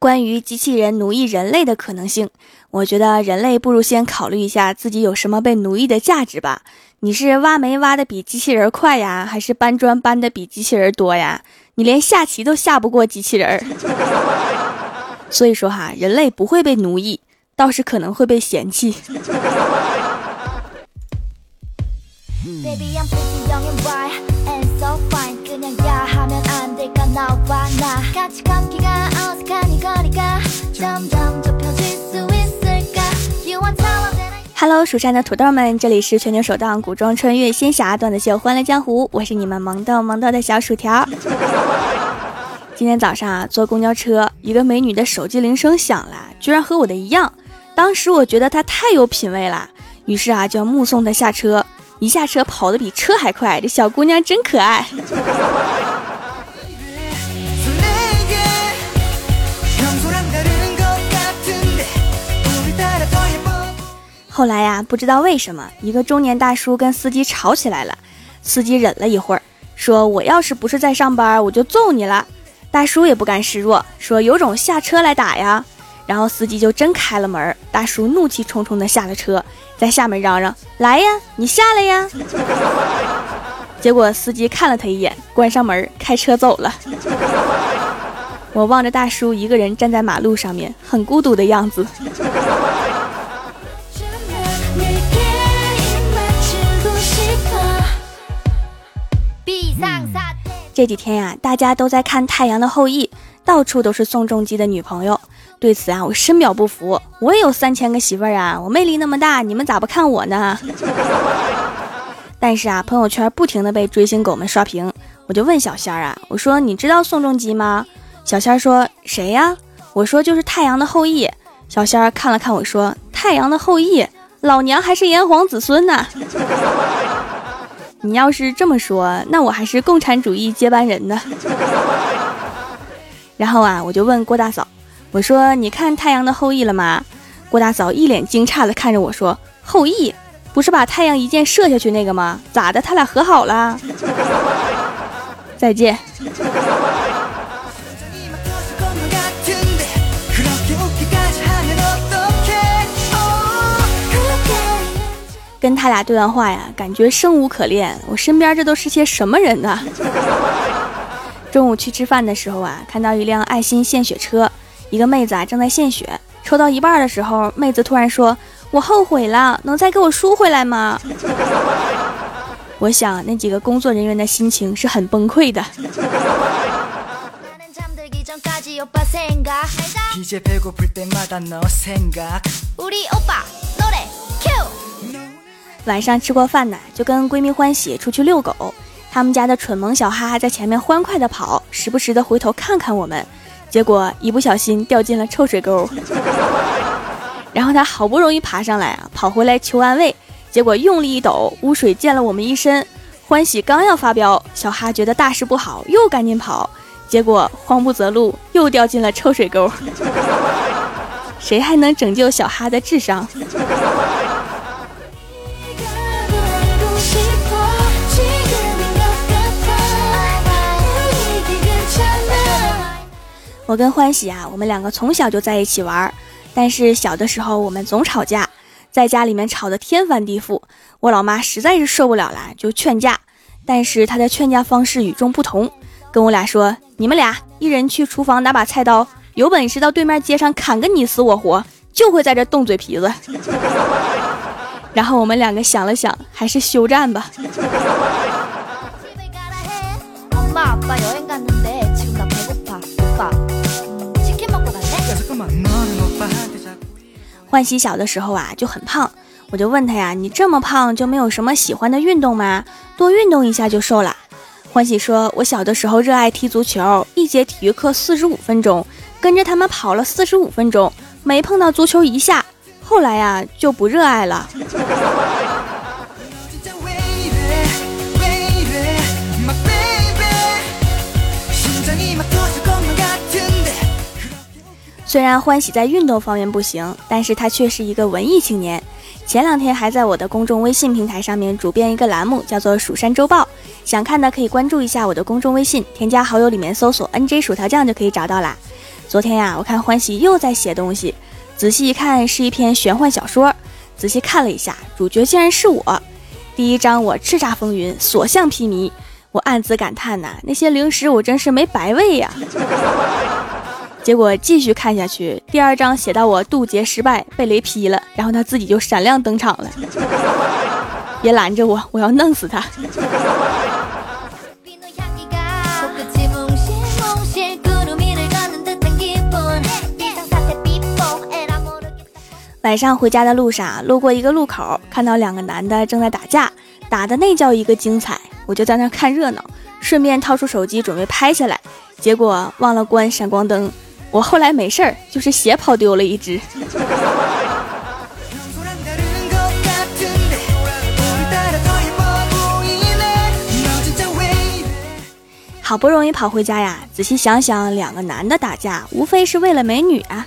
关于机器人奴役人类的可能性，我觉得人类不如先考虑一下自己有什么被奴役的价值吧。你是挖煤挖的比机器人快呀，还是搬砖搬的比机器人多呀？你连下棋都下不过机器人。所以说哈，人类不会被奴役，倒是可能会被嫌弃。Hello，蜀山的土豆们，这里是全球首档古装穿越仙侠段子秀《欢乐江湖》，我是你们萌豆萌豆的小薯条。今天早上啊，坐公交车，一个美女的手机铃声响了，居然和我的一样。当时我觉得她太有品位了，于是啊，就目送她下车。一下车跑得比车还快，这小姑娘真可爱。后来呀，不知道为什么，一个中年大叔跟司机吵起来了。司机忍了一会儿，说：“我要是不是在上班，我就揍你了。”大叔也不甘示弱，说：“有种下车来打呀！”然后司机就真开了门，大叔怒气冲冲的下了车，在下面嚷嚷：“来呀，你下来呀！”结果司机看了他一眼，关上门，开车走了。我望着大叔一个人站在马路上面，很孤独的样子。这几天呀，大家都在看《太阳的后裔》，到处都是宋仲基的女朋友。对此啊，我深表不服。我也有三千个媳妇儿啊，我魅力那么大，你们咋不看我呢？但是啊，朋友圈不停的被追星狗们刷屏，我就问小仙儿啊，我说你知道宋仲基吗？小仙儿说谁呀？我说就是《太阳的后裔》。小仙儿看了看我说，《太阳的后裔》，老娘还是炎黄子孙呢。你要是这么说，那我还是共产主义接班人呢。然后啊，我就问郭大嫂，我说你看《太阳的后裔》了吗？郭大嫂一脸惊诧的看着我说：“后羿不是把太阳一箭射下去那个吗？咋的？他俩和好了？” 再见。跟他俩对完话呀，感觉生无可恋。我身边这都是些什么人呢？中午去吃饭的时候啊，看到一辆爱心献血车，一个妹子啊正在献血，抽到一半的时候，妹子突然说：“我后悔了，能再给我输回来吗？”我想那几个工作人员的心情是很崩溃的。晚上吃过饭呢，就跟闺蜜欢喜出去遛狗。他们家的蠢萌小哈在前面欢快的跑，时不时的回头看看我们，结果一不小心掉进了臭水沟。然后他好不容易爬上来啊，跑回来求安慰，结果用力一抖，污水溅了我们一身。欢喜刚要发飙，小哈觉得大事不好，又赶紧跑，结果慌不择路，又掉进了臭水沟。谁还能拯救小哈的智商？我跟欢喜啊，我们两个从小就在一起玩，但是小的时候我们总吵架，在家里面吵得天翻地覆。我老妈实在是受不了了，就劝架，但是她的劝架方式与众不同，跟我俩说：“你们俩一人去厨房拿把菜刀，有本事到对面街上砍个你死我活，就会在这动嘴皮子。”然后我们两个想了想，还是休战吧。欢喜小的时候啊就很胖，我就问他呀：“你这么胖就没有什么喜欢的运动吗？多运动一下就瘦了。”欢喜说：“我小的时候热爱踢足球，一节体育课四十五分钟，跟着他们跑了四十五分钟，没碰到足球一下。后来呀就不热爱了。”虽然欢喜在运动方面不行，但是他却是一个文艺青年。前两天还在我的公众微信平台上面主编一个栏目，叫做《蜀山周报》，想看的可以关注一下我的公众微信，添加好友里面搜索 “nj 薯条酱”就可以找到啦。昨天呀，我看欢喜又在写东西，仔细一看是一篇玄幻小说。仔细看了一下，主角竟然是我。第一章我叱咤风云，所向披靡，我暗自感叹呐，那些零食我真是没白喂呀。结果继续看下去，第二章写到我渡劫失败，被雷劈了，然后他自己就闪亮登场了。别拦着我，我要弄死他。晚上回家的路上，路过一个路口，看到两个男的正在打架，打的那叫一个精彩。我就在那看热闹，顺便掏出手机准备拍下来，结果忘了关闪光灯。我后来没事儿，就是鞋跑丢了一只。好不容易跑回家呀，仔细想想，两个男的打架，无非是为了美女啊。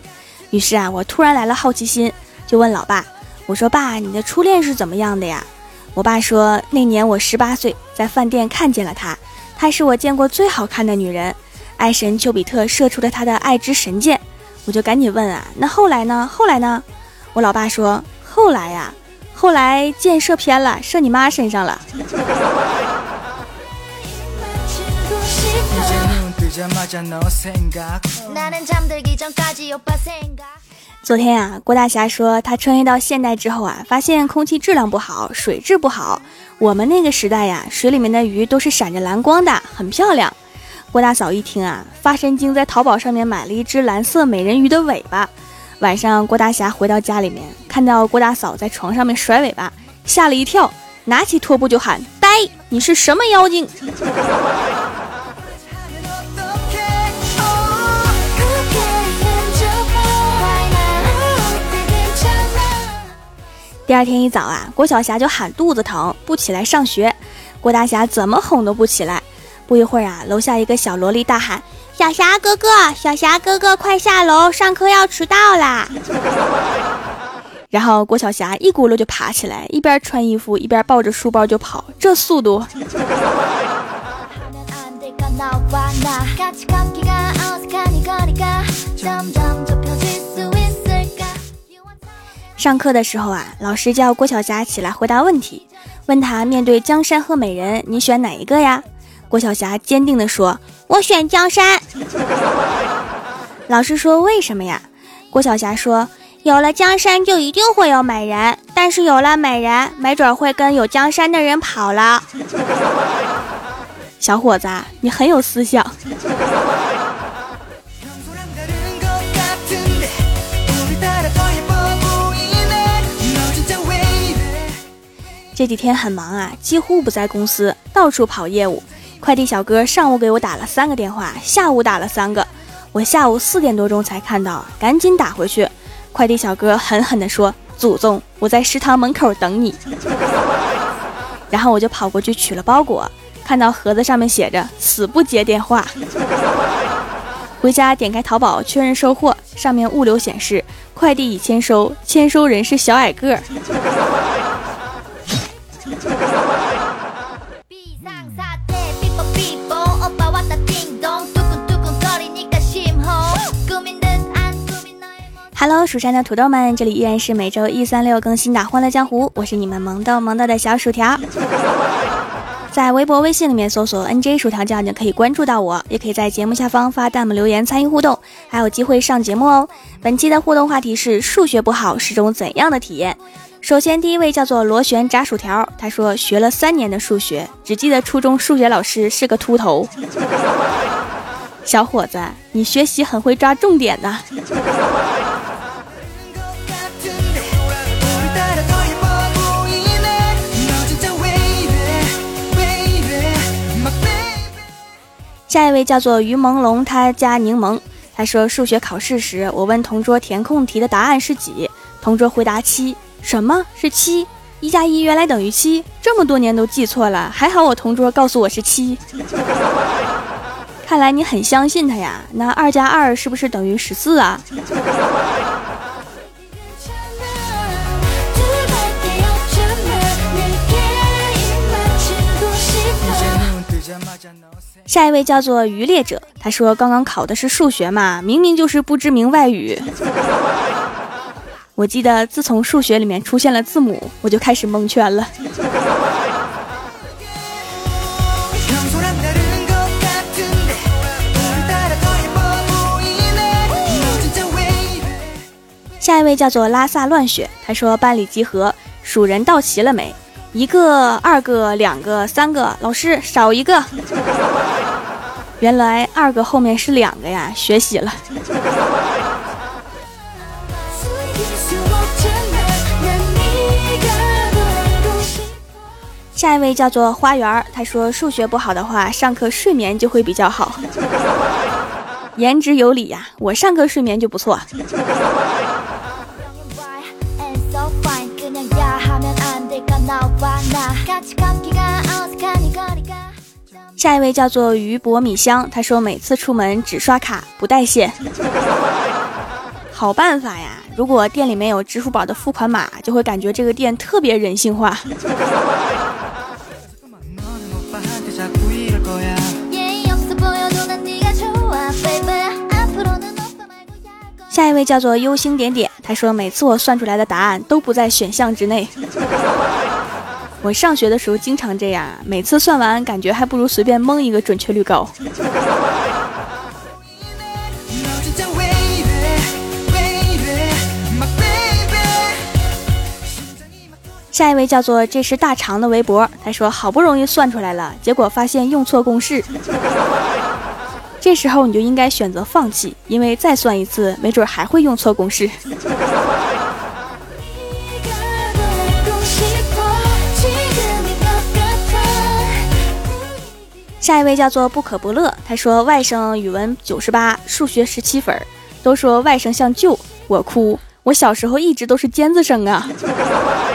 于是啊，我突然来了好奇心。就问老爸，我说爸，你的初恋是怎么样的呀？我爸说，那年我十八岁，在饭店看见了她，她是我见过最好看的女人，爱神丘比特射出了他的爱之神箭。我就赶紧问啊，那后来呢？后来呢？我老爸说，后来呀，后来箭射偏了，射你妈身上了。昨天呀，郭大侠说他穿越到现代之后啊，发现空气质量不好，水质不好。我们那个时代呀，水里面的鱼都是闪着蓝光的，很漂亮。郭大嫂一听啊，发神经，在淘宝上面买了一只蓝色美人鱼的尾巴。晚上，郭大侠回到家里面，看到郭大嫂在床上面甩尾巴，吓了一跳，拿起拖布就喊：“呆，你是什么妖精？”第二天一早啊，郭晓霞就喊肚子疼，不起来上学。郭大侠怎么哄都不起来。不一会儿啊，楼下一个小萝莉大喊：“小霞哥哥，小霞哥哥，快下楼，上课要迟到啦！”然后郭晓霞一咕噜就爬起来，一边穿衣服一边抱着书包就跑，这速度。上课的时候啊，老师叫郭晓霞起来回答问题，问他面对江山和美人，你选哪一个呀？郭晓霞坚定地说：“我选江山。”老师说：“为什么呀？”郭晓霞说：“有了江山就一定会有美人，但是有了美人，没准会跟有江山的人跑了。”小伙子，你很有思想。这几天很忙啊，几乎不在公司，到处跑业务。快递小哥上午给我打了三个电话，下午打了三个，我下午四点多钟才看到，赶紧打回去。快递小哥狠狠地说：“祖宗，我在食堂门口等你。” 然后我就跑过去取了包裹，看到盒子上面写着“死不接电话”。回家点开淘宝确认收货，上面物流显示快递已签收，签收人是小矮个儿。Hello，蜀山的土豆们，这里依然是每周一、三、六更新的《欢乐江湖》，我是你们萌豆萌豆的小薯条。在微博、微信里面搜索 “nj 薯条酱”就可以关注到我，也可以在节目下方发弹幕留言参与互动，还有机会上节目哦。本期的互动话题是：数学不好是种怎样的体验？首先，第一位叫做螺旋炸薯条，他说学了三年的数学，只记得初中数学老师是个秃头。小伙子，你学习很会抓重点的。下一位叫做于朦胧，他加柠檬。他说数学考试时，我问同桌填空题的答案是几，同桌回答七。什么是七？一加一原来等于七？这么多年都记错了，还好我同桌告诉我是七。看来你很相信他呀。那二加二是不是等于十四啊？下一位叫做渔猎者，他说刚刚考的是数学嘛，明明就是不知名外语。我记得自从数学里面出现了字母，我就开始蒙圈了。下一位叫做拉萨乱雪，他说班里集合，数人到齐了没？一个、二个、两个、三个，老师少一个。原来二个后面是两个呀，学习了。下一位叫做花园，他说数学不好的话，上课睡眠就会比较好。言之有理呀，我上课睡眠就不错。下一位叫做鱼博米香，他说每次出门只刷卡不带现。好办法呀！如果店里面有支付宝的付款码，就会感觉这个店特别人性化。下一位叫做忧星点点，他说每次我算出来的答案都不在选项之内。我上学的时候经常这样，每次算完感觉还不如随便蒙一个准确率高。下一位叫做这是大肠的围脖，他说好不容易算出来了，结果发现用错公式。这时候你就应该选择放弃，因为再算一次，没准还会用错公式。下一位叫做不可不乐，他说外甥语文九十八，数学十七分，都说外甥像舅，我哭，我小时候一直都是尖子生啊，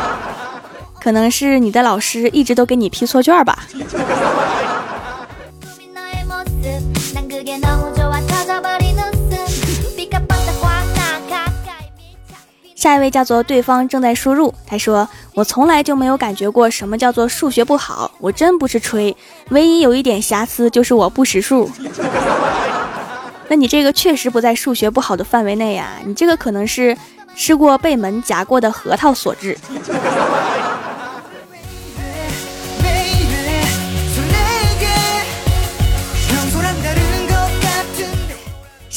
可能是你的老师一直都给你批错卷吧。下一位叫做对方正在输入，他说：“我从来就没有感觉过什么叫做数学不好，我真不是吹，唯一有一点瑕疵就是我不识数。那你这个确实不在数学不好的范围内呀，你这个可能是吃过被门夹过的核桃所致。”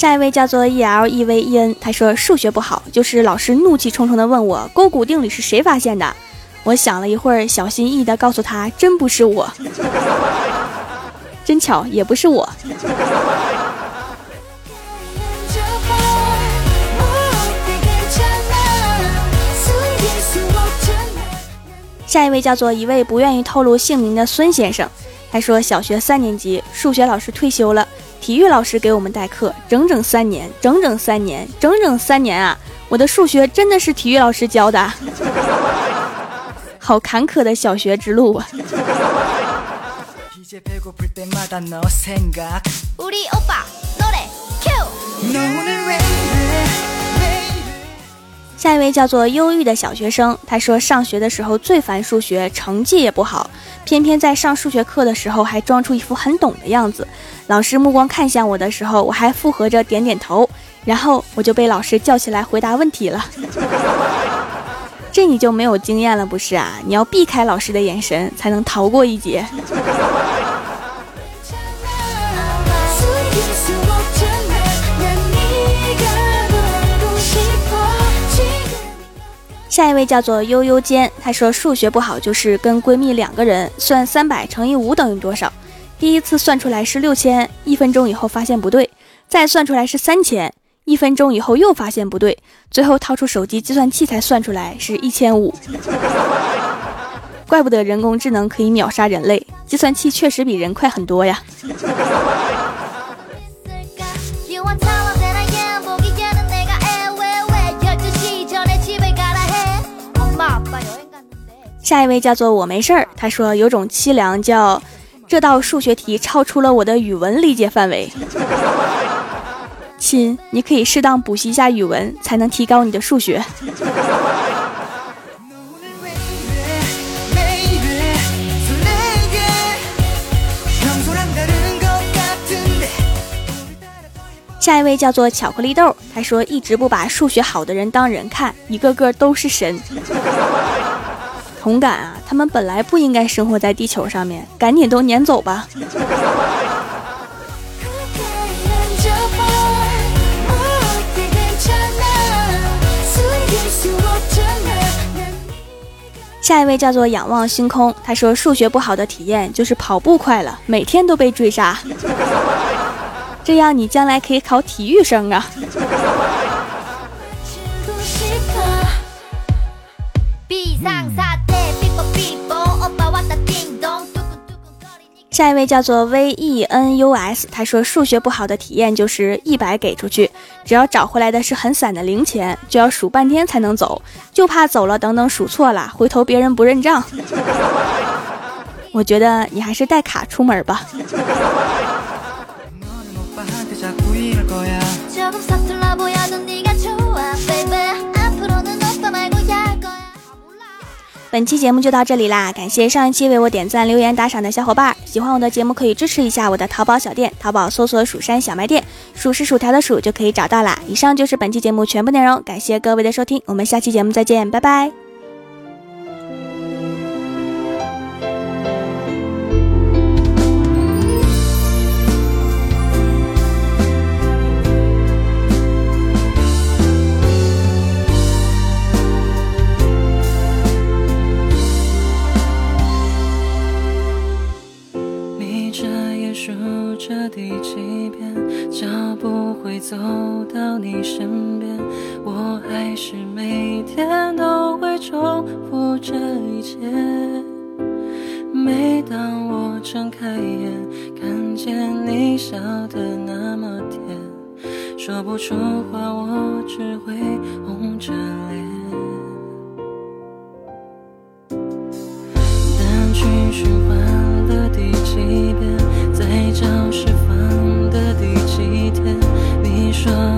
下一位叫做 E L E V E N，他说数学不好，就是老师怒气冲冲的问我勾股定理是谁发现的。我想了一会儿，小心翼翼的告诉他，真不是我。真巧，也不是我。下一位叫做一位不愿意透露姓名的孙先生，他说小学三年级数学老师退休了。体育老师给我们代课，整整三年，整整三年，整整三年啊！我的数学真的是体育老师教的，好坎坷的小学之路啊！下一位叫做忧郁的小学生，他说上学的时候最烦数学，成绩也不好，偏偏在上数学课的时候还装出一副很懂的样子。老师目光看向我的时候，我还附和着点点头，然后我就被老师叫起来回答问题了。这你就没有经验了不是啊？你要避开老师的眼神，才能逃过一劫。下一位叫做悠悠间，她说数学不好就是跟闺蜜两个人算三百乘以五等于多少，第一次算出来是六千，一分钟以后发现不对，再算出来是三千，一分钟以后又发现不对，最后掏出手机计算器才算出来是一千五。怪不得人工智能可以秒杀人类，计算器确实比人快很多呀。下一位叫做我没事儿他说有种凄凉叫这道数学题超出了我的语文理解范围。亲你可以适当补习一下语文才能提高你的数学。下一位叫做巧克力豆他说一直不把数学好的人当人看一个个都是神。同感啊，他们本来不应该生活在地球上面，赶紧都撵走吧。下一位叫做仰望星空，他说数学不好的体验就是跑步快了，每天都被追杀。这样你将来可以考体育生啊！闭上上下一位叫做 V E N U S，他说数学不好的体验就是一百给出去，只要找回来的是很散的零钱，就要数半天才能走，就怕走了等等数错了，回头别人不认账。我觉得你还是带卡出门吧。本期节目就到这里啦，感谢上一期为我点赞、留言、打赏的小伙伴。喜欢我的节目可以支持一下我的淘宝小店，淘宝搜索“蜀山小卖店”，数是薯条的数就可以找到啦。以上就是本期节目全部内容，感谢各位的收听，我们下期节目再见，拜拜。走到你身边，我还是每天都会重复这一切。每当我睁开眼，看见你笑得那么甜，说不出话，我只会红着脸。单曲循环的第几遍，在教室放的第几？你说。